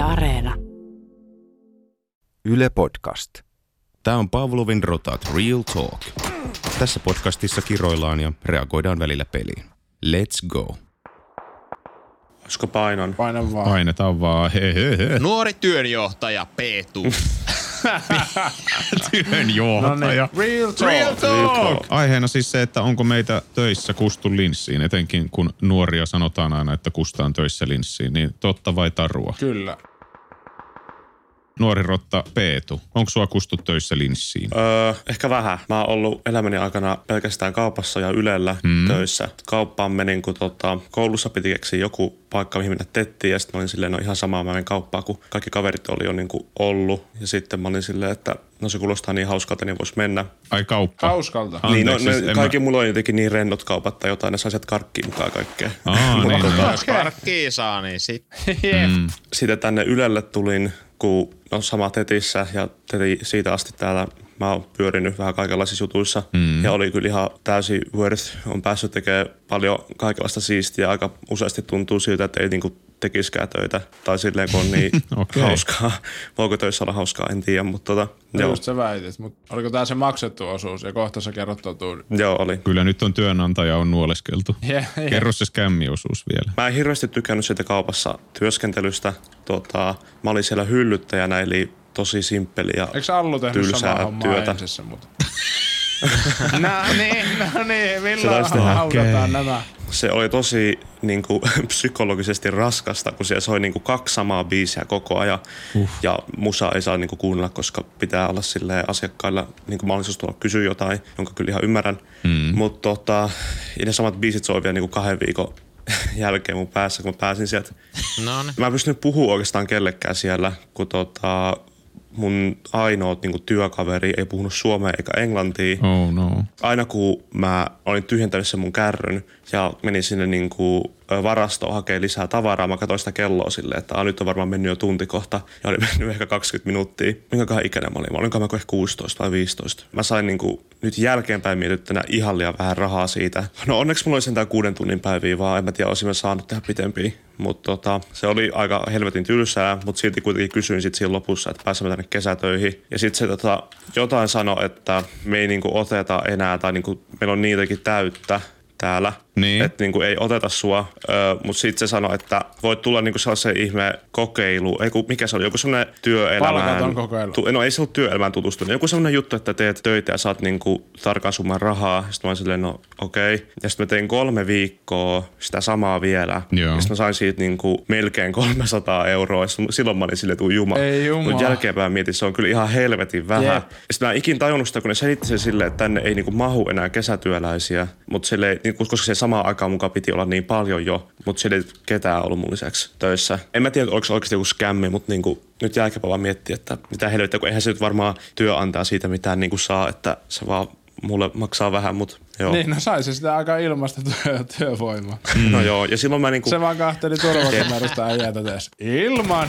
Yle Areena. Yle Podcast. Tämä on Pavlovin Rotat Real Talk. Tässä podcastissa kiroillaan ja reagoidaan välillä peliin. Let's go. Olisiko painon? Paina vaan. Painetaan vaan. He, he, he. Nuori työnjohtaja Peetu. Työnjohtaja. No niin, real talk. Real talk. Aiheena siis se, että onko meitä töissä kustu linssiin, etenkin kun nuoria sanotaan aina, että kustaan töissä linssiin, niin totta vai tarua? Kyllä. Nuori rotta Peetu, onko sua kustu töissä linssiin? Öö, ehkä vähän. Mä oon ollut elämäni aikana pelkästään kaupassa ja Ylellä mm. töissä. Kauppaan menin, kun tota, koulussa piti keksiä joku paikka, mihin mennä tettiin. Ja sitten mä olin silleen, no ihan samaa mä menen kauppaan, kun kaikki kaverit oli jo niin kuin ollut. Ja sitten mä olin silleen, että no se kuulostaa niin hauskalta, niin vois mennä. Ai kauppa. Hauskalta. Anteeksi, niin, no, siis ne, en kaikki mä- mulla on jotenkin niin rennot kaupat tai jotain, ne saa sieltä karkkiin mukaan kaikkea. Aa, niin, niin. Jos karkkia saa, niin sit. Mm. Sitten tänne Ylelle tulin, kun on sama tetissä ja teti siitä asti täällä mä oon pyörinyt vähän kaikenlaisissa jutuissa mm. ja oli kyllä ihan täysin worth. On päässyt tekemään paljon kaikenlaista siistiä. Aika useasti tuntuu siltä, että ei niinku tekiskään töitä tai silleen kun on niin Okei. hauskaa. Voiko töissä olla hauskaa, en tiedä, mutta tota, No joo, just sä väitit, mutta oliko tää se maksettu osuus ja kohta sä kerrot totuuden. joo, oli. Kyllä nyt on työnantaja on nuoleskeltu. Yeah, yeah. Kerro se skämmiosuus vielä. Mä en hirveästi tykännyt siitä kaupassa työskentelystä. Tota, mä olin siellä hyllyttäjänä, eli tosi simppeli ja Eikö Allu tehnyt tylsää samaa hommaa työtä. ensissä, mutta... no niin, no niin, milloin haudataan nämä? se oli tosi niin kuin, psykologisesti raskasta, kun siellä soi niin kuin, kaksi samaa biisiä koko ajan. Uh. Ja musa ei saa niin kuin, kuunnella, koska pitää olla silleen, asiakkailla niin kuin, mahdollisuus tulla kysyä jotain, jonka kyllä ihan ymmärrän. Mm. Mutta tota, ja ne samat biisit soi vielä niin kuin, kahden viikon jälkeen mun päässä, kun mä pääsin sieltä. No niin. Mä en pystynyt puhua oikeastaan kellekään siellä, kun tota, mun ainoa niin kuin, työkaveri ei puhunut suomea eikä englantia Oh no. aina kun mä olin tyhjentänyt sen mun kärryn ja menin sinne niin kuin varastoon hakemaan lisää tavaraa, mä katsoin sitä kelloa silleen, että nyt on varmaan mennyt jo tunti kohta ja oli mennyt ehkä 20 minuuttia. Minkäköhän ikäinen mä olin? Mä olin ehkä 16 tai 15. Mä sain niin kuin nyt jälkeenpäin mietittynä ihan liian vähän rahaa siitä. No onneksi mulla oli sentään kuuden tunnin päiviä, vaan en mä tiedä, olisin mä saanut tehdä pitempiä. Mutta tota, se oli aika helvetin tylsää, mutta silti kuitenkin kysyin sit siinä lopussa, että pääsemme tänne kesätöihin. Ja sitten se tota, jotain sanoi, että me ei niinku oteta enää, tai niinku, meillä on niitäkin täyttä täällä. Niin. Että niinku ei oteta sua, mutta sitten se sanoi, että voit tulla niinku sellaisen ihme kokeilu, ei kun, mikä se oli, joku sellainen työelämään. Palkaton kokeilu. Tu, no ei se ollut työelämään tutustunut. Joku sellainen juttu, että teet töitä ja saat niinku tarkan summan rahaa. Sitten mä olin silleen, no okei. Okay. Ja sitten mä tein kolme viikkoa sitä samaa vielä. Joo. Ja sitten mä sain siitä niinku melkein 300 euroa. Silloin mä olin silleen, että juma. Ei jumala. Mut jälkeenpäin mietin, se on kyllä ihan helvetin vähän. Jep. Ja sitten mä en ikin tajunnut sitä, kun ne selitti sen silleen, että tänne ei niinku mahu enää kesätyöläisiä. Mutta niinku, koska se samaan aikaan mukaan piti olla niin paljon jo. Mutta siellä ei ketään ollut mun lisäksi töissä. En mä tiedä, oliko se oikeasti joku skämmi, mutta niinku, nyt jälkeenpäin vaan miettiä, että mitä helvettiä, kun eihän se nyt varmaan työ antaa siitä mitään niinku saa, että se vaan mulle maksaa vähän, mutta joo. Niin, no sai se sitä aika ilmasta työ, työvoimaa. Mm. No joo, ja silloin mä niinku, Se vaan kahteli turvakomerosta äijätä tees. Ilman!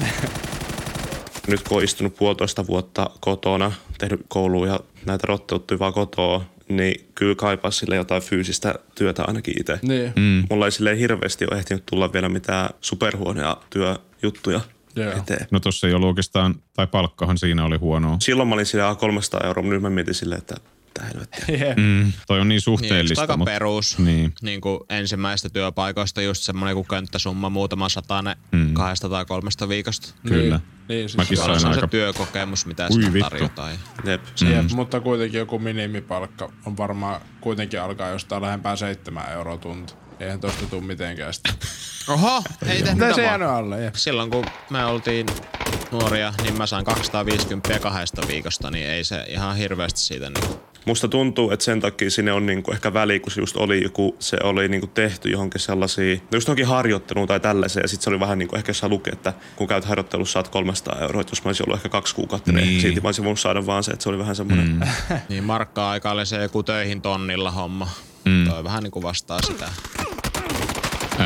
nyt kun on istunut puolitoista vuotta kotona, tehnyt kouluun ja näitä rotteuttuja vaan kotoa, niin kyllä kaipaa sille jotain fyysistä työtä ainakin itse. Niin. Mm. Mulla ei silleen hirveästi ole ehtinyt tulla vielä mitään superhuoneja työjuttuja Joo. eteen. No tossa ei ollut oikeastaan, tai palkkahan siinä oli huonoa. Silloin mä olin sillä 300 euroa, mutta nyt mä mietin silleen, että mitä helvettiä. Yeah. Mm, toi on niin Niin, suhteellista. aika mut- perus. Niin. Niin kuin ensimmäistä työpaikoista just semmoinen kuin könttäsumma, muutama satainen mm. kahdesta tai kolmesta viikosta. Kyllä. Niin, niin siis Mäkin sain Se aika... se työkokemus, mitä Ui sitä tarjotaan. Jep. Jep, mutta kuitenkin joku minimipalkka on varmaan kuitenkin alkaa jostain lähempää seitsemän euroa tunti. Eihän tosta tuu mitenkään sitä. Oho, ei tehnyt se jäänyt alle? Jep. Silloin kun me oltiin nuoria, niin mä sain 250 kahdesta viikosta, niin ei se ihan hirveästi siitä niin Musta tuntuu, että sen takia sinne on niinku ehkä väli, kun se just oli joku, se oli niinku tehty johonkin sellaisia, no just johonkin harjoitteluun tai tällaiseen, ja sitten se oli vähän niinku ehkä jos sä lukee, että kun käyt harjoittelussa saat 300 euroa, että jos mä olisin ollut ehkä kaksi kuukautta, niin, Niin. silti mä olisin voinut saada vaan se, että se oli vähän semmoinen, mm. Niin markka-aika oli se joku töihin tonnilla homma. Mm. Toi vähän niin kuin vastaa sitä.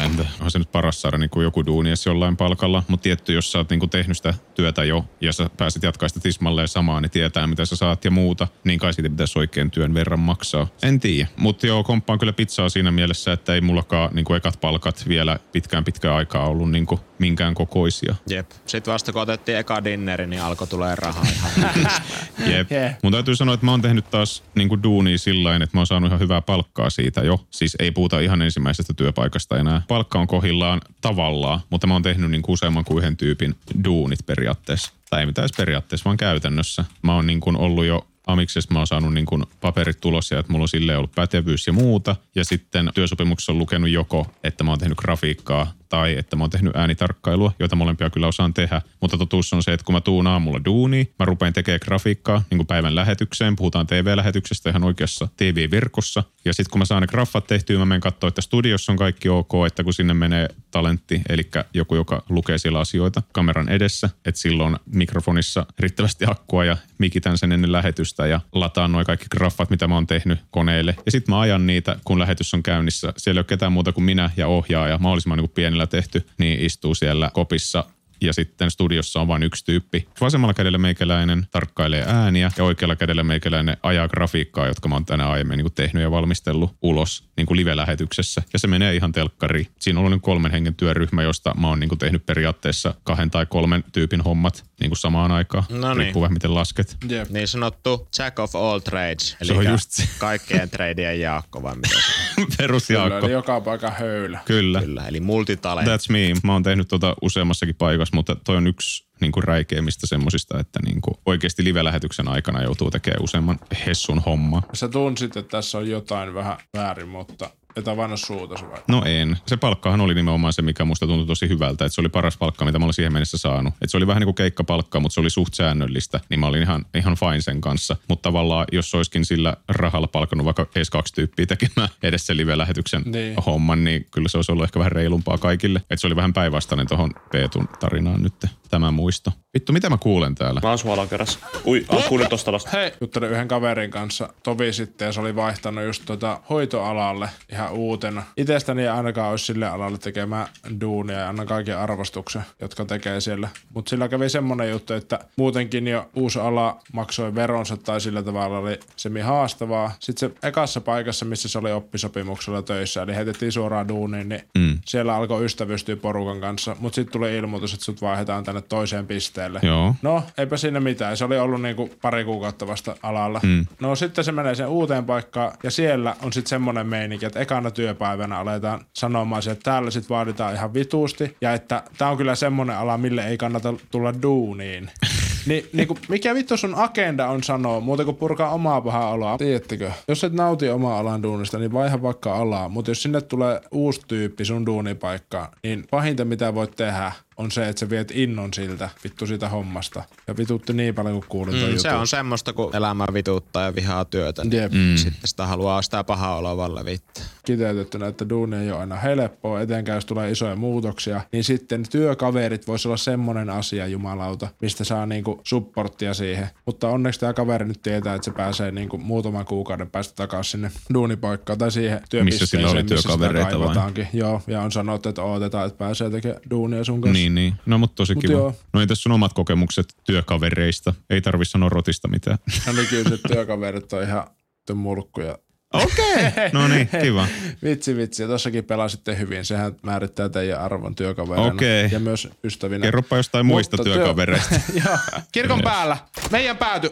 Entä? On se nyt paras saada niin kuin joku duuni edes jollain palkalla, mutta tietty, jos sä oot niin kuin tehnyt sitä työtä jo ja sä pääsit jatkaa sitä tismalleen samaa, niin tietää mitä sä saat ja muuta, niin kai siitä pitäisi oikein työn verran maksaa. En tiedä, mutta joo, komppaan kyllä pizzaa siinä mielessä, että ei mullakaan niin kuin ekat palkat vielä pitkään pitkään aikaa ollut niin kuin minkään kokoisia. Jep. Sitten vasta kun otettiin eka dinneri, niin alkoi tulee rahaa ihan. Jep. Jep. Mun täytyy sanoa, että mä oon tehnyt taas niin kuin duunia sillä tavalla, että mä oon saanut ihan hyvää palkkaa siitä jo. Siis ei puhuta ihan ensimmäisestä työpaikasta enää. Palkka on kohillaan tavallaan, mutta mä oon tehnyt niin kuin useamman kuin yhden tyypin duunit periaatteessa. Tai ei mitään periaatteessa, vaan käytännössä. Mä oon niin kuin ollut jo Amiksessa mä oon saanut niin kuin paperit tulos ja että mulla on silleen ollut pätevyys ja muuta. Ja sitten työsopimuksessa on lukenut joko, että mä oon tehnyt grafiikkaa tai että mä oon tehnyt äänitarkkailua, joita molempia kyllä osaan tehdä. Mutta totuus on se, että kun mä tuun aamulla duuni, mä rupean tekemään grafiikkaa niin kuin päivän lähetykseen, puhutaan TV-lähetyksestä ihan oikeassa TV-verkossa. Ja sitten kun mä saan ne graffat tehtyä, mä menen katsoa, että studiossa on kaikki ok, että kun sinne menee talentti, eli joku, joka lukee siellä asioita kameran edessä, että silloin mikrofonissa riittävästi akkua ja mikitän sen ennen lähetystä ja lataan noin kaikki graffat, mitä mä oon tehnyt koneelle. Ja sitten mä ajan niitä, kun lähetys on käynnissä. Siellä ei ole ketään muuta kuin minä ja ohjaaja, mahdollisimman niin kuin tehty, niin istuu siellä kopissa ja sitten studiossa on vain yksi tyyppi. Vasemmalla kädellä meikäläinen tarkkailee ääniä ja oikealla kädellä meikäläinen ajaa grafiikkaa, jotka mä oon tänä aiemmin niin tehnyt ja valmistellut ulos niin kuin live-lähetyksessä. Ja se menee ihan telkkariin. Siinä on ollut kolmen hengen työryhmä, josta mä oon niin kuin tehnyt periaatteessa kahden tai kolmen tyypin hommat niin kuin samaan aikaan. No niin. Riippuu vähän miten lasket. Jep. niin sanottu jack of all trades. Eli on just se. kaikkien tradeien Jaakko vai mitä se on? Perus Kyllä, Jaakko. eli joka paikka höylä. Kyllä. Kyllä, eli multitalent. That's me. Mä oon tehnyt tota useammassakin paikassa, mutta toi on yksi niin kuin räikeimmistä semmosista, että niin kuin oikeasti live-lähetyksen aikana joutuu tekemään useamman hessun homma. Sä tunsit, että tässä on jotain vähän väärin, mutta et avannut suutasi vai? No en. Se palkkahan oli nimenomaan se, mikä musta tuntui tosi hyvältä. Että se oli paras palkka, mitä mä olin siihen mennessä saanut. Että se oli vähän niin kuin keikkapalkka, mutta se oli suht säännöllistä. Niin mä olin ihan, ihan fine sen kanssa. Mutta tavallaan, jos olisikin sillä rahalla palkannut vaikka edes kaksi tyyppiä tekemään edes se live-lähetyksen Niin. homman, niin kyllä se olisi ollut ehkä vähän reilumpaa kaikille. Että se oli vähän päinvastainen tuohon Peetun tarinaan nyt tämä muisto. Vittu, mitä mä kuulen täällä? Mä asun alakerrassa. Ui, ah, kuulin tosta alas. Hei, juttelin yhden kaverin kanssa tovi sitten ja se oli vaihtanut just tota hoitoalalle ihan uutena. Itestäni ei ainakaan olisi sille alalle tekemään duunia ja annan kaiken arvostuksen, jotka tekee siellä. Mutta sillä kävi semmonen juttu, että muutenkin jo uusi ala maksoi veronsa tai sillä tavalla oli semi haastavaa. Sitten se ekassa paikassa, missä se oli oppisopimuksella töissä, eli heitettiin suoraan duuniin, niin mm. siellä alkoi ystävystyä porukan kanssa. Mutta sitten tuli ilmoitus, että sut vaihdetaan tänne toiseen pisteelle. Joo. No, eipä siinä mitään. Se oli ollut niinku pari kuukautta vasta alalla. Mm. No sitten se menee sen uuteen paikkaan ja siellä on sitten semmoinen meininki, että ekana työpäivänä aletaan sanomaan se, että täällä sitten vaaditaan ihan vituusti ja että tämä on kyllä semmoinen ala, mille ei kannata tulla duuniin. Niin, niinku, mikä vittu sun agenda on sanoa, muuta kuin purkaa omaa pahaa oloa? Tiedättekö, jos et nauti omaa alan duunista, niin vaiha vaikka alaa. Mutta jos sinne tulee uusi tyyppi sun duunipaikkaan, niin pahinta mitä voit tehdä on se, että sä viet innon siltä, vittu siitä hommasta. Ja vitutti niin paljon, kun kuulin ton Mm, se jutun. on semmoista, kun elämä vituttaa ja vihaa työtä. Niin Jep. Mm. Sitten sitä haluaa sitä pahaa oloa vaan levittää. Kiteytettynä, että duuni ei ole aina helppoa, etenkään jos tulee isoja muutoksia, niin sitten työkaverit voisi olla semmoinen asia, jumalauta, mistä saa niinku supporttia siihen. Mutta onneksi tämä kaveri nyt tietää, että se pääsee niinku muutaman kuukauden päästä takaisin sinne duunipaikkaan tai siihen työpisteeseen, sillä oli missä sitä työkavereita. Joo, ja on sanottu, että odotetaan, että pääsee tekemään duunia sun kanssa. Niin, niin. No, mutta tosi Mut kiva. joo. No entäs sun omat kokemukset työkavereista? Ei tarvi sanoa rotista mitään. No nykyiset työkaverit on ihan mulkkuja. Okei. Okay. No niin, kiva. Vitsi, vitsi. Ja tossakin pelasitte hyvin. Sehän määrittää teidän arvon työkaverina. Okei. Ja myös ystävinä. Kerropa jostain muista Mutta työ- työkavereista. Joo. Kirkon päällä. Meidän pääty.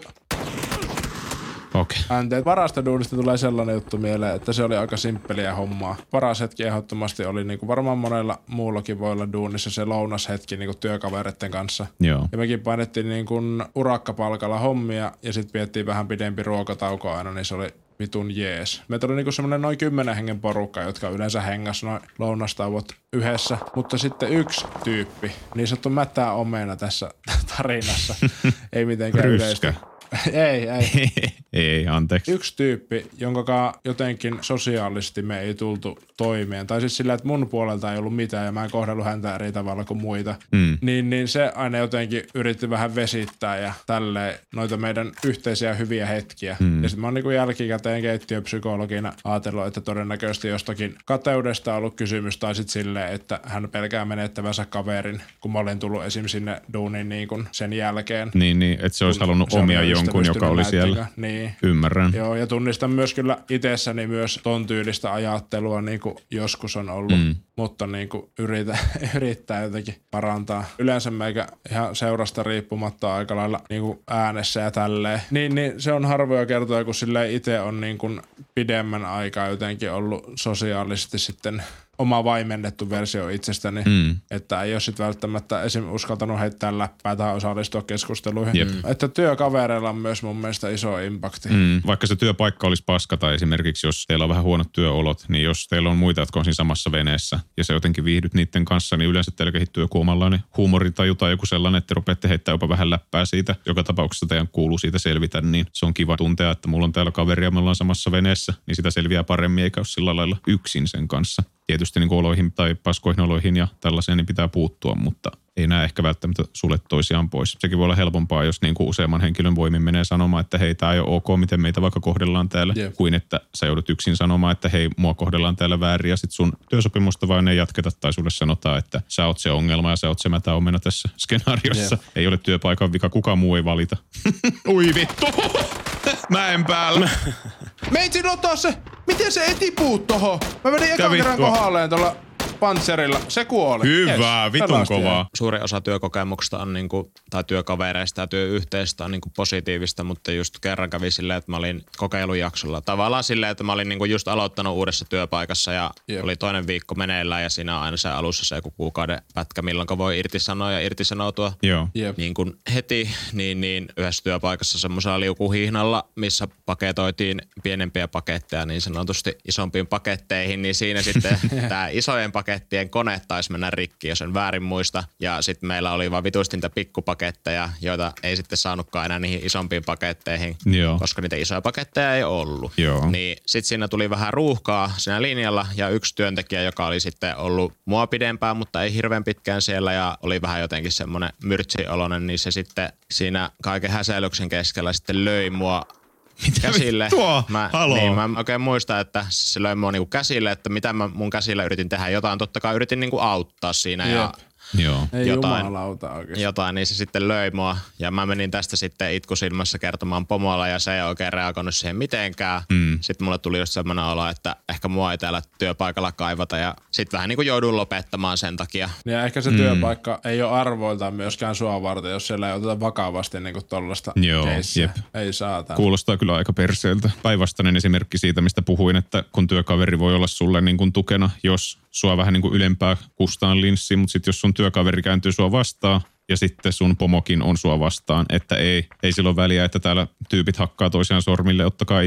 Okei. Okay. Anteet. Varastoduunista tulee sellainen juttu mieleen, että se oli aika simppeliä hommaa. Paras hetki ehdottomasti oli niin kuin varmaan monella muullakin voi olla duunissa se lounashetki niin kuin työkavereiden kanssa. Joo. Ja mekin painettiin niin kuin urakkapalkalla hommia ja sitten piettiin vähän pidempi ruokatauko aina, niin se oli vitun jees. Meitä oli niinku semmoinen noin kymmenen hengen porukka, jotka yleensä hengas noin lounastauot yhdessä. Mutta sitten yksi tyyppi, niin sanottu mättää omena tässä tarinassa. ei mitenkään Ryskä. yleistä. ei, ei. ei, anteeksi. Yksi tyyppi, jonka jotenkin sosiaalisesti me ei tultu toimeen. Tai siis sillä, että mun puolelta ei ollut mitään ja mä en kohdellut häntä eri tavalla kuin muita. Mm. Niin, niin se aina jotenkin yritti vähän vesittää ja tälleen noita meidän yhteisiä hyviä hetkiä. Mm. Ja sitten mä oon niinku jälkikäteen keittiöpsykologina ajatellut, että todennäköisesti jostakin kateudesta on ollut kysymys tai sitten silleen, että hän pelkää menettävänsä kaverin, kun mä olin tullut esim. sinne duuniin niin kun sen jälkeen. Niin, niin, että se olisi halunnut omia jonkun, ystävystynyt joka oli siellä. näyttikö. Niin. Ymmärrän. Joo, ja tunnistan myös kyllä itsessäni myös ton tyylistä ajattelua, niin kuin joskus on ollut, mm. mutta niin kuin yritä, yrittää jotenkin parantaa. Yleensä meikä ihan seurasta riippumatta aika lailla niin kuin äänessä ja tälleen. Niin, niin se on harvoja kertoja, kun sille itse on niin kuin pidemmän aikaa jotenkin ollut sosiaalisesti sitten oma vaimennettu versio itsestäni, mm. että ei ole sitten välttämättä esim. uskaltanut heittää läppää tai osallistua keskusteluihin. Jep. Että työkavereilla on myös mun mielestä iso impakti. Mm. Vaikka se työpaikka olisi paska tai esimerkiksi jos teillä on vähän huonot työolot, niin jos teillä on muita, jotka on siinä samassa veneessä ja se jotenkin viihdyt niiden kanssa, niin yleensä teillä kehittyy joku omanlainen huumoritaju tai joku sellainen, että te rupeatte heittää jopa vähän läppää siitä. Joka tapauksessa teidän kuuluu siitä selvitä, niin se on kiva tuntea, että mulla on täällä kaveria, me ollaan samassa veneessä, niin sitä selviää paremmin eikä ole sillä lailla yksin sen kanssa. Tietysti niin oloihin tai paskoihin oloihin ja tällaiseen niin pitää puuttua, mutta ei nämä ehkä välttämättä sulle toisiaan pois. Sekin voi olla helpompaa, jos niin kuin useamman henkilön voimin menee sanomaan, että hei, tämä ei ole ok, miten meitä vaikka kohdellaan täällä, Jep. kuin että sä joudut yksin sanomaan, että hei, mua kohdellaan täällä väärin ja sit sun työsopimusta vaan ei jatketa tai sulle sanotaan, että sä oot se ongelma ja sä oot se mätä omena tässä skenaariossa. Jep. Ei ole työpaikan vika, kukaan muu ei valita. Ui vittu! Mäen päällä. Meitsi ottaa se! Miten se eti puut tohon? Mä menin ekan kerran kohdalleen tuolla panserilla. Se kuoli. Hyvä, vitun pelasti kovaa. Suuri osa työkokemuksesta on niinku, tai työkavereista ja työyhteisöstä on niinku positiivista, mutta just kerran kävi silleen, että mä olin kokeilujaksolla. Tavallaan silleen, että mä olin niinku just aloittanut uudessa työpaikassa ja Jep. oli toinen viikko meneillään ja siinä on aina se alussa se joku kuukauden pätkä, milloin voi irtisanoa ja irtisanoutua. Joo. Jep. Niin kuin heti, niin, niin yhdessä työpaikassa semmoisella liukuhihnalla, missä paketoitiin pienempiä paketteja niin sanotusti isompiin paketteihin, niin siinä sitten tämä isojen pakettien kone taisi mennä rikki, jos en väärin muista. Ja sitten meillä oli vaan vitusti niitä pikkupaketteja, joita ei sitten saanutkaan enää niihin isompiin paketteihin, Joo. koska niitä isoja paketteja ei ollut. Joo. Niin sitten siinä tuli vähän ruuhkaa siinä linjalla ja yksi työntekijä, joka oli sitten ollut mua pidempään, mutta ei hirveän pitkään siellä ja oli vähän jotenkin semmoinen myrtsiolonen, niin se sitten siinä kaiken häseilyksen keskellä sitten löi mua käsille. vittua? Mä, Haloo. niin, mä oikein muista, että se löi mua niinku käsille, että mitä mä mun käsillä yritin tehdä. Jotain totta kai yritin niinku auttaa siinä ja Jep. Joo. Ei jotain. jumalauta oikeesti. jotain, niin se sitten löi mua. Ja mä menin tästä sitten itkusilmassa kertomaan pomolla ja se ei oikein reagoinut siihen mitenkään. Mm. Sitten mulle tuli just semmoinen olo, että ehkä mua ei täällä työpaikalla kaivata ja sitten vähän niin kuin joudun lopettamaan sen takia. Ja ehkä se mm. työpaikka ei ole arvoiltaan myöskään sua varten, jos siellä ei oteta vakavasti niin kuin tollasta Joo, keissiä. jep. Ei saatana. Kuulostaa kyllä aika perseeltä. Päinvastainen esimerkki siitä, mistä puhuin, että kun työkaveri voi olla sulle niin kuin tukena, jos sua vähän niin kuin ylempää kustaan linssiin, mutta sitten jos sun työkaveri kääntyy sua vastaan, ja sitten sun pomokin on sua vastaan, että ei, ei silloin väliä, että täällä tyypit hakkaa toisiaan sormille, ottakaa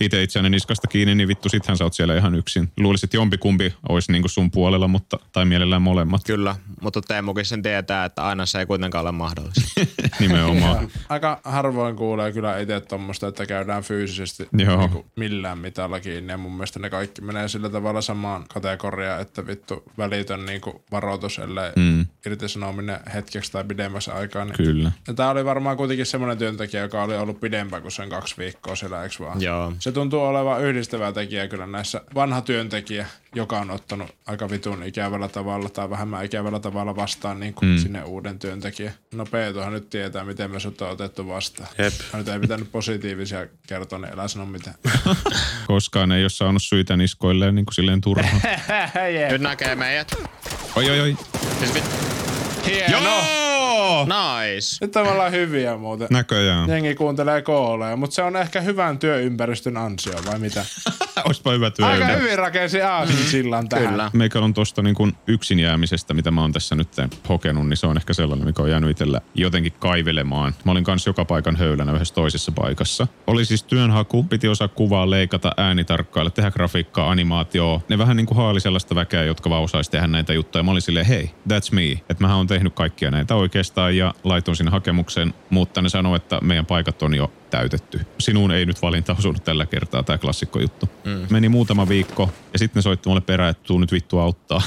itse itseänne niskasta kiinni, niin vittu sittenhän sä oot siellä ihan yksin. Luulisit, että jompikumpi olisi niin kuin sun puolella, mutta, tai mielellään molemmat Kyllä, mutta Teemukin sen tietää, että aina se ei kuitenkaan ole mahdollista. nimenomaan. Aika harvoin kuulee kyllä itse tuommoista, että käydään fyysisesti Joo. niinku millään mitalla kiinni. Ja mun mielestä ne kaikki menee sillä tavalla samaan kategoriaan, että vittu välitön niinku varoitus, ellei mm. irtisanominen hetkeksi tai pidemmässä aikaa. Niin. Kyllä. Ja tää oli varmaan kuitenkin semmoinen työntekijä, joka oli ollut pidempään kuin sen kaksi viikkoa siellä, eikö vaan? Joo. Se tuntuu olevan yhdistävä tekijä kyllä näissä. Vanha työntekijä, joka on ottanut aika vitun ikävällä tavalla tai vähemmän ikävällä tavalla vastaan niin kuin mm. sinne uuden työntekijän. No Peetohan nyt tietää, miten me sut on otettu vastaan. Jep. Mä nyt ei pitänyt positiivisia kertoa, niin älä sano mitään. Koskaan ei ole saanut syitä niskoilleen niin kuin silleen turhaan. Nyt näkee meidät. Oi, oi, oi. Siis Yeah, Yo! no. Joo! Nice. Nyt me ollaan hyviä muuten. Näköjään. Jengi kuuntelee kooleja, mutta se on ehkä hyvän työympäristön ansio, vai mitä? Olisipa hyvä työ. Aika hyvin rakensi aasin sillan tähän. Kyllä. Meikä on tosta niin kuin yksin jäämisestä, mitä mä oon tässä nyt hokenut, niin se on ehkä sellainen, mikä on jäänyt itsellä jotenkin kaivelemaan. Mä olin kanssa joka paikan höylänä yhdessä toisessa paikassa. Oli siis työnhaku, piti osaa kuvaa, leikata, äänitarkkailla, tehdä grafiikkaa, animaatioa. Ne vähän niin kuin haali sellaista väkeä, jotka vaan osaisi tehdä näitä juttuja. Mä olin silleen, hei, that's me. Että mähän on tehnyt kaikkia näitä oikeastaan ja laitoin sinne hakemuksen, mutta ne sanoi, että meidän paikat on jo täytetty. Sinuun ei nyt valinta osunut tällä kertaa, tämä klassikko juttu. Mm. Meni muutama viikko ja sitten ne soitti mulle perään, että tuu nyt vittu auttaa.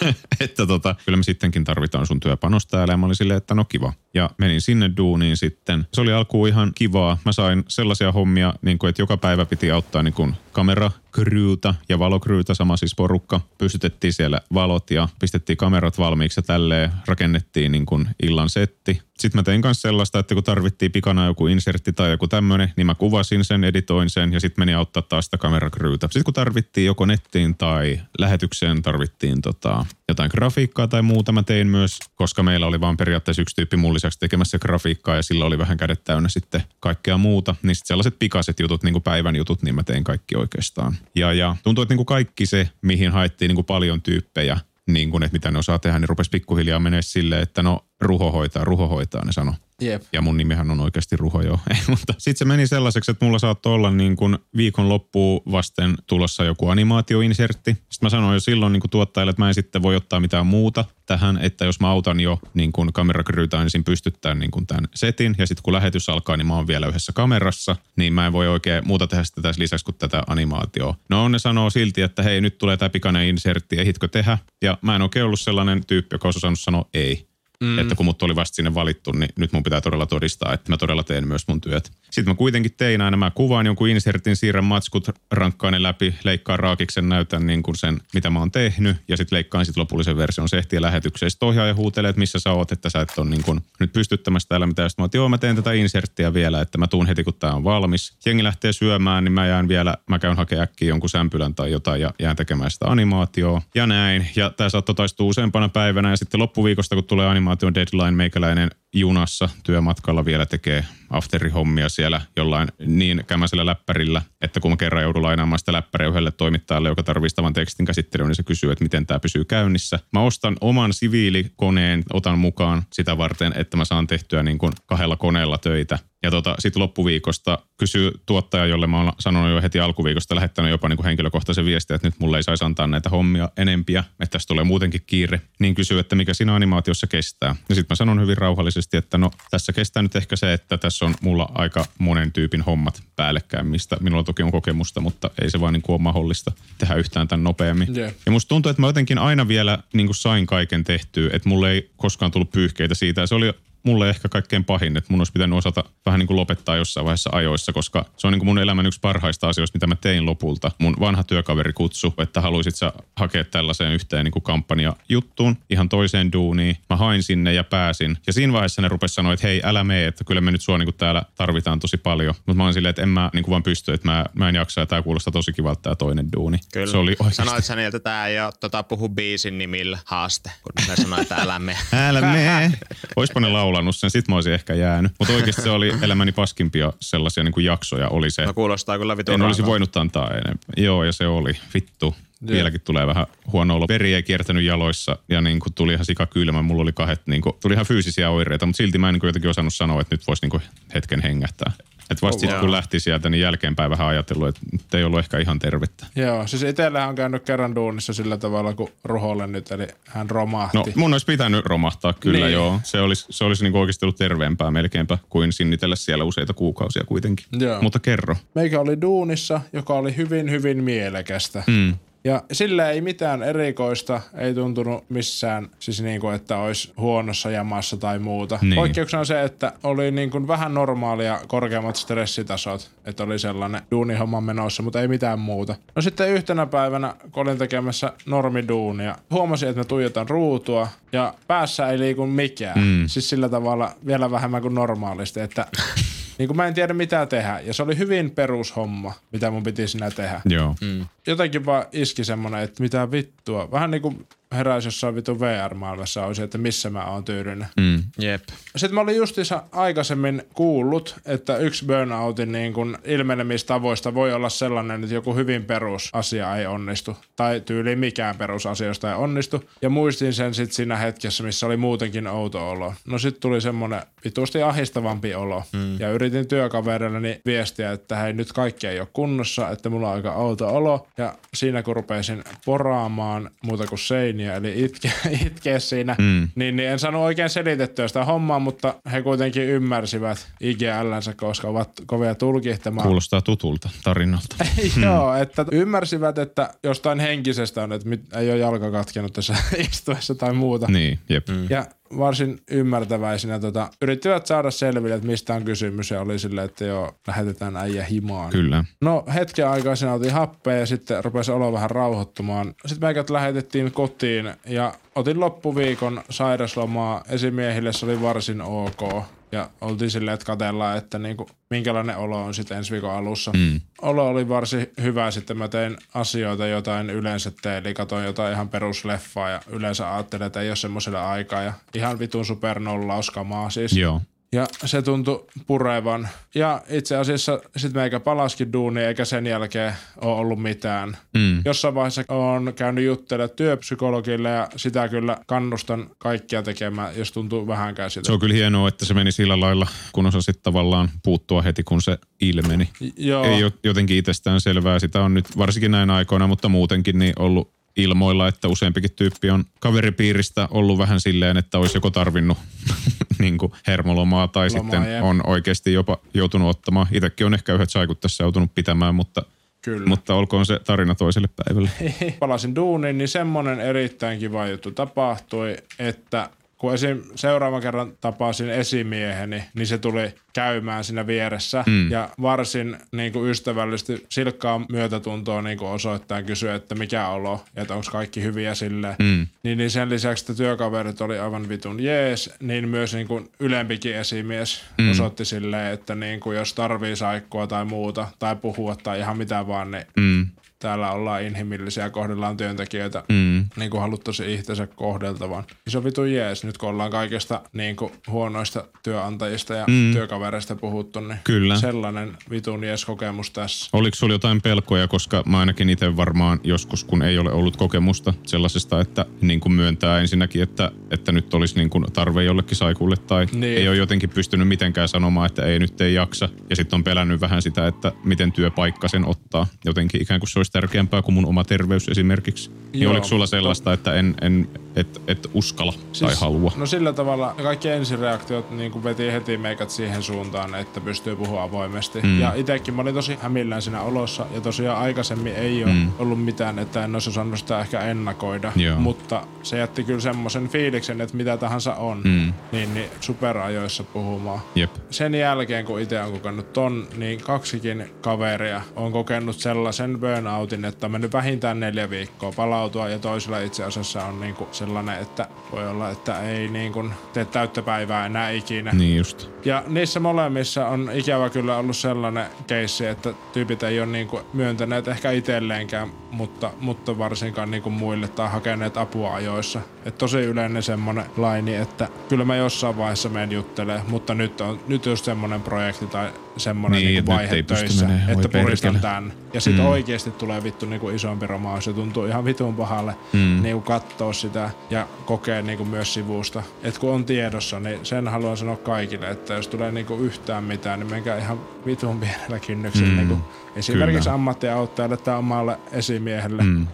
että tota, kyllä me sittenkin tarvitaan sun työpanos täällä. Ja mä olin silleen, että no kiva. Ja menin sinne duuniin sitten. Se oli alkuun ihan kivaa. Mä sain sellaisia hommia, niin kuin, että joka päivä piti auttaa niin kuin kamerakryytä ja valokryytä, sama siis porukka. Pystytettiin siellä valot ja pistettiin kamerat valmiiksi ja tälleen rakennettiin niin kuin illan setti Sitten mä tein myös sellaista, että kun tarvittiin pikana joku insertti tai joku tämmöinen, niin mä kuvasin sen, editoin sen ja sitten meni auttaa taas sitä kamerakryytä. Sitten kun tarvittiin joko nettiin tai lähetykseen tarvittiin tota, jotain grafiikkaa tai muuta, mä tein myös, koska meillä oli vaan periaatteessa yksi tyyppi mun lisäksi tekemässä grafiikkaa ja sillä oli vähän kädet täynnä sitten kaikkea muuta. Niin sitten sellaiset pikaiset jutut, niin kuin päivän jutut, niin mä tein kaikki oikeastaan. Ja, ja tuntuu, että niin kuin kaikki se, mihin haettiin niin kuin paljon tyyppejä, niin kuin, että mitä ne osaa tehdä, niin rupesi pikkuhiljaa menee silleen, että no ruho hoitaa, ruho hoitaa, ne sano. Jep. Ja mun nimihän on oikeasti Ruho joo. Mutta sitten se meni sellaiseksi, että mulla saattoi olla niin kuin viikon loppuun vasten tulossa joku animaatioinsertti. Sitten mä sanoin jo silloin niin kuin tuottajalle, että mä en sitten voi ottaa mitään muuta tähän, että jos mä autan jo niin kuin kamerakryytä ensin pystyttää niin kuin tämän setin ja sitten kun lähetys alkaa, niin mä oon vielä yhdessä kamerassa, niin mä en voi oikein muuta tehdä sitä tässä lisäksi kuin tätä animaatioa. No ne sanoo silti, että hei nyt tulee tämä pikainen insertti, ehitkö tehdä? Ja mä en oikein ollut sellainen tyyppi, joka olisi osannut sanoa ei. Mm. Että kun mut oli vasta sinne valittu, niin nyt mun pitää todella todistaa, että mä todella teen myös mun työt. Sitten mä kuitenkin tein aina, mä kuvaan jonkun insertin, siirrän matskut, rankkaan ne läpi, leikkaan raakiksen, näytän niin kuin sen, mitä mä oon tehnyt, ja sitten leikkaan sitten lopullisen version sehtiä lähetykseen. Sitten ohjaaja huutelee, että missä sä oot, että sä et ole niin kuin nyt pystyttämässä täällä mitään. Sitten mä oon, joo, mä teen tätä inserttiä vielä, että mä tuun heti, kun tää on valmis. Jengi lähtee syömään, niin mä jään vielä, mä käyn hakemaan äkkiä jonkun sämpylän tai jotain ja jään tekemään sitä animaatioa. Ja näin. Ja tää saattoi taistua useampana päivänä, ja sitten loppuviikosta, kun tulee animaation deadline, meikäläinen junassa työmatkalla vielä tekee afterihommia siellä jollain niin kämäisellä läppärillä, että kun mä kerran joudun lainaamaan sitä läppäriä yhdelle toimittajalle, joka tarvitsee tämän tekstin käsittelyyn, niin se kysyy, että miten tämä pysyy käynnissä. Mä ostan oman siviilikoneen, otan mukaan sitä varten, että mä saan tehtyä niin kuin kahdella koneella töitä. Ja tota, sitten loppuviikosta kysyy tuottaja, jolle mä oon sanonut jo heti alkuviikosta, lähettänyt jopa niin kuin henkilökohtaisen viestin, että nyt mulle ei saisi antaa näitä hommia enempiä, että tässä tulee muutenkin kiire. Niin kysyy, että mikä siinä animaatiossa kestää. Ja sitten mä sanon hyvin rauhallisesti, että no tässä kestää nyt ehkä se, että tässä on mulla aika monen tyypin hommat päällekkäin, mistä minulla toki on kokemusta, mutta ei se vaan niin kuin ole mahdollista tehdä yhtään tämän nopeammin. Yeah. Ja musta tuntuu, että mä jotenkin aina vielä niin kuin sain kaiken tehtyä, että mulle ei koskaan tullut pyyhkeitä siitä. Ja se oli mulle ehkä kaikkein pahin, että mun olisi pitänyt osata vähän niin kuin lopettaa jossain vaiheessa ajoissa, koska se on niin kuin mun elämän yksi parhaista asioista, mitä mä tein lopulta. Mun vanha työkaveri kutsu, että haluaisit sä hakea tällaiseen yhteen niin kuin kampanja juttuun, ihan toiseen duuniin. Mä hain sinne ja pääsin. Ja siinä vaiheessa ne rupesi sanoa, että hei, älä mene, että kyllä me nyt sua niin kuin täällä tarvitaan tosi paljon. Mutta mä oon silleen, että en mä niin kuin vaan pysty, että mä, mä en jaksa ja tää kuulostaa tosi kivalta tää toinen duuni. Kyllä. Se oli oikeasti. Sanoit sä niiltä, että tää ei ole tota, puhu biisin nimillä haaste, kun ne sanoi, että älä mene. Älä mene. Oispa ne laulanut sen, sit mä olisin ehkä jäänyt. Mutta oikeasti se oli elämäni paskimpia sellaisia niin kuin jaksoja oli se. No kuulostaa kyllä vitun En olisi voinut antaa enemmän. Joo, ja se oli. Vittu. Vieläkin tulee vähän huono olo. Veri ei kiertänyt jaloissa ja niin kuin tuli ihan sikakylmä. Mulla oli kahdet, niin kuin, tuli ihan fyysisiä oireita, mutta silti mä en niin kuin jotenkin osannut sanoa, että nyt voisi niin kuin hetken hengähtää. Että vasta Oh, sit, wow. kun lähti sieltä, niin jälkeenpäin vähän ajatellut, että nyt ei ollut ehkä ihan tervettä. Joo, siis itsellähän on käynyt kerran duunissa sillä tavalla kuin Ruholle nyt, eli hän romahti. No mun olisi pitänyt romahtaa kyllä Niin. joo. Se olisi, se olisi niin oikeasti ollut terveempää melkeinpä kuin sinnitellä siellä useita kuukausia kuitenkin. Joo. Mutta kerro. Meikä oli duunissa, joka oli hyvin, hyvin mielekästä. Mm. Ja sillä ei mitään erikoista, ei tuntunut missään, siis niin kuin, että olisi huonossa jamassa tai muuta. Niin. Poikkeuksena on se, että oli niin kuin vähän normaalia korkeammat stressitasot, että oli sellainen duunihomma menossa, mutta ei mitään muuta. No sitten yhtenä päivänä, kun olin tekemässä normiduunia, huomasin, että mä tuijotan ruutua ja päässä ei liiku mikään. Mm. Siis sillä tavalla vielä vähemmän kuin normaalisti, että niin kuin mä en tiedä mitä tehdä. Ja se oli hyvin perushomma, mitä mun piti siinä tehdä Joo. Mm. jotenkin vaan iski semmonen, että mitä vittua. Vähän niin kuin heräisi jossain vitun VR-maailmassa olisi, että missä mä oon tyyrinen. Mm. Jep. Sitten mä olin justiinsa aikaisemmin kuullut, että yksi burnoutin niin kun ilmenemistavoista voi olla sellainen, että joku hyvin perusasia ei onnistu. Tai tyyli mikään perusasioista ei onnistu. Ja muistin sen sitten siinä hetkessä, missä oli muutenkin outo olo. No sitten tuli semmonen vitusti ahistavampi olo. Mm. Ja yritin työkavereilleni viestiä, että hei nyt kaikki ei ole kunnossa, että mulla on aika outo olo. Ja siinä kun rupesin poraamaan muuta kuin seiniä, eli itke, itkeä siinä, mm. niin, niin en saanut oikein selitettyä sitä hommaa, mutta he kuitenkin ymmärsivät IGLnsä, koska ovat kovia tulkihtamaan. Kuulostaa tutulta tarinalta. Joo, että ymmärsivät, että jostain henkisestä on, että ei ole jalka katkenut tässä istuessa tai muuta. niin, jep. Mm. Ja varsin ymmärtäväisinä tota, yrittivät saada selville, että mistä on kysymys ja oli silleen, että joo, lähetetään äijä himaan. Kyllä. No hetken aikaa siinä otin happea ja sitten rupesi olo vähän rauhoittumaan. Sitten meikät lähetettiin kotiin ja otin loppuviikon sairaslomaa. Esimiehille se oli varsin ok. Ja oltiin silleen, että katellaan, että niinku, minkälainen olo on sitten ensi viikon alussa. Mm. Olo oli varsin hyvä. Sitten mä tein asioita, joita en yleensä tee. Eli katsoin jotain ihan perusleffaa ja yleensä ajattelin, että ei ole semmoiselle aikaa. Ja ihan vitun supernollauskamaa siis. Joo. Ja se tuntui purevan. Ja itse asiassa sitten meikä palaskin duuni, eikä sen jälkeen ole ollut mitään. Mm. Jossain vaiheessa on käynyt juttelemaan työpsykologille ja sitä kyllä kannustan kaikkia tekemään, jos tuntuu vähänkään sitä. Se on kyllä hienoa, että se meni sillä lailla, kun osasit tavallaan puuttua heti, kun se ilmeni. Joo. Ei ole jotenkin itsestään selvää. Sitä on nyt varsinkin näin aikoina, mutta muutenkin niin ollut ilmoilla, että useampikin tyyppi on kaveripiiristä ollut vähän silleen, että olisi joko tarvinnut niin kuin hermolomaa tai Lomaa, sitten jep. on oikeasti jopa joutunut ottamaan. Itsekin on ehkä yhdet saikut tässä joutunut pitämään, mutta, Kyllä. mutta olkoon se tarina toiselle päivälle. Palasin duuniin, niin semmoinen erittäin kiva juttu tapahtui, että kun esim. seuraavan kerran tapasin esimieheni, niin se tuli käymään siinä vieressä mm. ja varsin niin kuin ystävällisesti silkkaa myötätuntoa niin kuin osoittain kysyä, että mikä olo, että onko kaikki hyviä sille. Mm. Niin, niin sen lisäksi, että työkaverit oli aivan vitun jees, niin myös niin kuin ylempikin esimies mm. osoitti silleen, että niin kuin jos tarvii saikkua tai muuta tai puhua tai ihan mitä vaan, niin Mm. Täällä ollaan inhimillisiä ja kohdellaan työntekijöitä Mm. niin kuin haluttaisiin itsensä kohdeltavan. Se on vitu jees, nyt kun ollaan kaikista niin kuin huonoista työnantajista ja mm. työkavereista puhuttu, niin Kyllä. sellainen vitun jees kokemus tässä. Oliko sulla jotain pelkoja, koska mä ainakin itse varmaan joskus, kun ei ole ollut kokemusta sellaisesta, että niin kuin myöntää ensinnäkin, että, että nyt olisi niin kuin tarve jollekin saikulle tai niin. ei ole jotenkin pystynyt mitenkään sanomaan, että ei nyt ei jaksa. Ja sitten on pelännyt vähän sitä, että miten työpaikka sen ottaa. Jotenkin ikään kuin se olisi tärkeämpää kuin mun oma terveys esimerkiksi. Niin Joo, oliko sulla sellaista, että en, en, et, et uskalla siis, tai halua? No sillä tavalla kaikki ensireaktiot niin kuin veti heti meikät siihen suuntaan, että pystyy puhua avoimesti. Mm. Ja itsekin mä olin tosi hämillään siinä olossa ja tosiaan aikaisemmin ei ole mm. ollut mitään, että en olisi osannut sitä ehkä ennakoida. Joo. Mutta se jätti kyllä semmoisen fiiliksen, että mitä tahansa on, mm. niin, niin superajoissa puhumaan. Jep. Sen jälkeen, kun itse on kokenut ton, niin kaksikin kaveria on kokenut sellaisen burnoutin, että on mennyt vähintään neljä viikkoa palautua ja toisella itse asiassa on niinku sellainen, että voi olla, että ei niinku tee täyttä päivää enää ikinä. Niin just. Ja niissä molemmissa on ikävä kyllä ollut sellainen keissi, että tyypit ei ole niinku myöntäneet ehkä itselleenkään, mutta, mutta varsinkaan niinku muille tai hakeneet apua ajoissa. Et tosi yleinen semmoinen laini, että kyllä mä jossain vaiheessa menen juttelee, mutta nyt on nyt just semmoinen projekti tai semmoinen Niin, niinku vaihe töissä, menee, että puristan tän. Ja sit mm. oikeesti tulee vittu niinku isompi romaus ja tuntuu ihan vitun pahalle mm. niinku kattoo sitä ja kokee niinku myös sivusta. Et kun on tiedossa, niin sen haluan sanoa kaikille, että jos tulee niinku yhtään mitään, niin menkää ihan vitun pienellä kynnyksellä. Mm. Niinku esimerkiksi Kyllä. ammattiauttajalle tai omalle esimiehelle. Mm.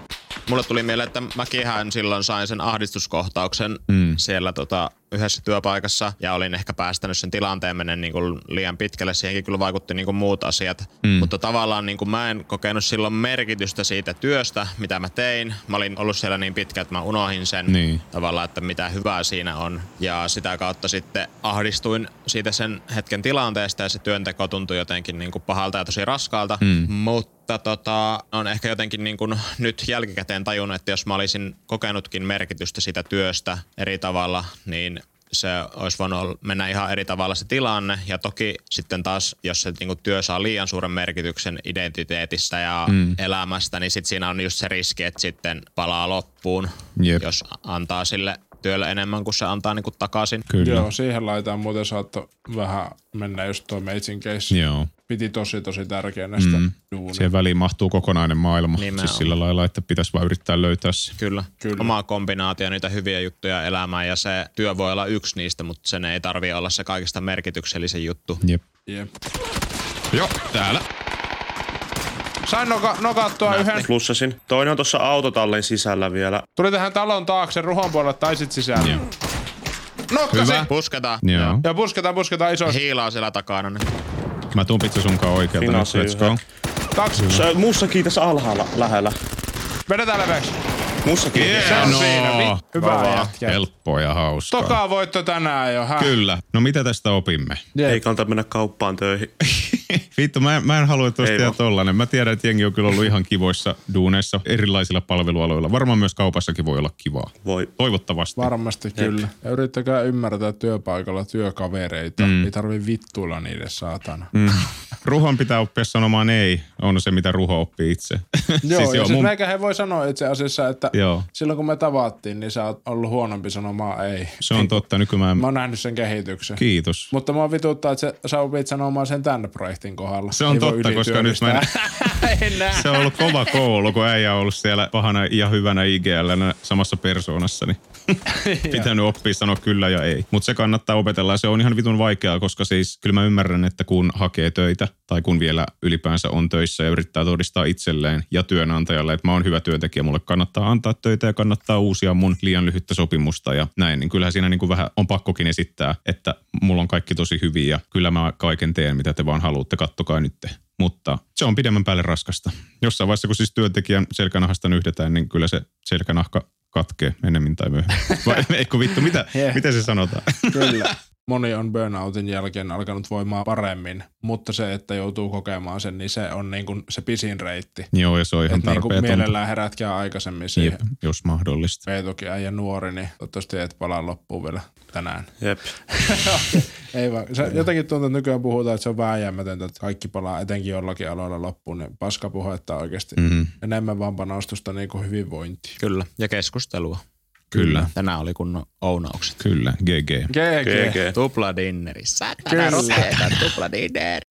Mulle tuli mieleen, että mäkinhän silloin sain sen ahdistuskohtauksen mm. siellä tota, yhdessä työpaikassa ja olin ehkä päästänyt sen tilanteen menen niin kuin liian pitkälle. Siihenkin kyllä vaikutti niin kuin muut asiat. Mm. Mutta tavallaan niin kuin mä en kokenut silloin merkitystä siitä työstä, mitä mä tein. Mä olin ollut siellä niin pitkä, että mä unohin sen Niin. tavallaan, että mitä hyvää siinä on. Ja sitä kautta sitten ahdistuin siitä sen hetken tilanteesta ja se työnteko tuntui jotenkin niin kuin pahalta ja tosi raskaalta. Mm. Mutta tota, on ehkä jotenkin niin kuin nyt jälkikäteen tajunnut, että jos mä olisin kokenutkin merkitystä siitä työstä eri tavalla, niin se olisi voinut ol- mennä ihan eri tavalla se tilanne. Ja toki sitten taas, jos se niinku työ saa liian suuren merkityksen identiteetistä ja mm. elämästä, niin sitten siinä on just se riski, että sitten palaa loppuun, Jep. jos antaa sille työlle enemmän kuin se antaa niinku takaisin. Kyllä. Joo, siihen laitaan muuten saattoi vähän mennä just tuo meitsin case. Joo. Piti tosi tosi tärkeänä sitä mm. duunia. Siihen väliin mahtuu kokonainen maailma. Nimenomaan. Siis sillä lailla, että pitäisi vaan yrittää löytää se. Kyllä. Kyllä. Oma kombinaatio niitä hyviä juttuja elämään ja se työ voi olla yksi niistä, mutta sen ei tarvi olla se kaikista merkityksellisin juttu. Jep. Jep. Joo, täällä. Sain noka, nokattua yhden. Plussasin. Toinen on tuossa autotallin sisällä vielä. Tuli tähän talon taakse ruhon puolelle tai sit sisällä. Joo. Nokkasin! Hyvä. Pusketaan. Joo. Ja pusketaan, pusketaan isosti. Hiilaa siellä takana. Niin. Mä tuun pizza sunkaan oikealta nyt. Let's go. Kaksi. Se mussakin tässä alhaalla lähellä. Vedetään leveäksi. Mussakin. Se on No, siinä. Hyvä jätkä. Helppoa ja hauskaa. Toka voitto tänään jo. Häh? Kyllä. No mitä tästä opimme? Ei kannata mennä kauppaan töihin. Vittu, mä, mä en halua, että olisi Ei tehdä tollanen. Mä tiedän, että jengi on kyllä ollut ihan kivoissa duuneissa erilaisilla palvelualoilla. Varmaan myös kaupassakin voi olla kivaa. Voi. Toivottavasti. Varmasti kyllä. Ja yrittäkää ymmärtää työpaikalla työkavereita. Mm. Ei tarvi vittuilla niiden saatana. Mm. Ruhon pitää oppia sanomaan ei, on se mitä Ruho oppii itse. Joo, siis, ja joo, siis mun- meikähän voi sanoa itse asiassa, että Joo. silloin kun me tavattiin, niin sä oot ollut huonompi sanomaan ei. Se on totta, nykyään Mä oon nähnyt sen kehityksen. Kiitos. Mutta mä vituttaa, että sä, opit sanomaan sen tämän projektin kohdalla. Se on Ei totta, koska nyt mä en- en. Se on ollut kova koulu, kun äijä on ollut siellä pahana ja hyvänä IGL samassa persoonassa. Niin pitänyt oppia sanoa kyllä ja ei. Mutta se kannattaa opetella ja se on ihan vitun vaikeaa, koska siis kyllä mä ymmärrän, että kun hakee töitä tai kun vielä ylipäänsä on töissä ja yrittää todistaa itselleen ja työnantajalle, että mä oon hyvä työntekijä, mulle kannattaa antaa töitä ja kannattaa uusia mun liian lyhyttä sopimusta ja näin, niin kyllähän siinä niin kuin vähän on pakkokin esittää, että mulla on kaikki tosi hyvin ja kyllä mä kaiken teen, mitä te vaan haluatte, kattokaa nyt. Mutta se on pidemmän päälle raskasta. Jossain vaiheessa, kun siis työntekijän selkänahasta nyhdetään, niin kyllä se selkänahka katkee ennemmin tai myöhemmin. Vai eikö vittu, mitä, Jeh. miten se sanotaan? Kyllä. Moni on burnoutin jälkeen alkanut voimaan paremmin, mutta se, että joutuu kokemaan sen, niin se on niin kuin se pisin reitti. Joo, ja se on ihan Että niin kuin tarpeetonta. mielellään herätkää aikaisemmin siihen. Jep, jos mahdollista. Veetokin äijä nuori, niin toivottavasti et palaa loppuun vielä tänään. Jep. Ei vaan. Se, jotenkin tuntuu, että nykyään puhutaan, että se on vääjäämätöntä, että kaikki palaa etenkin jollakin aloilla loppuun. Niin paskapuhetta oikeasti. Mhm. Enemmän vaan panostusta niin kuin hyvinvointiin. Kyllä, ja keskustelua. Kyllä, Tänään oli kunnon ounaukset. kyllä, GG. GG. GG. Tupla dinneri. Satana Kyllä. ropeeta, tupla dinneri.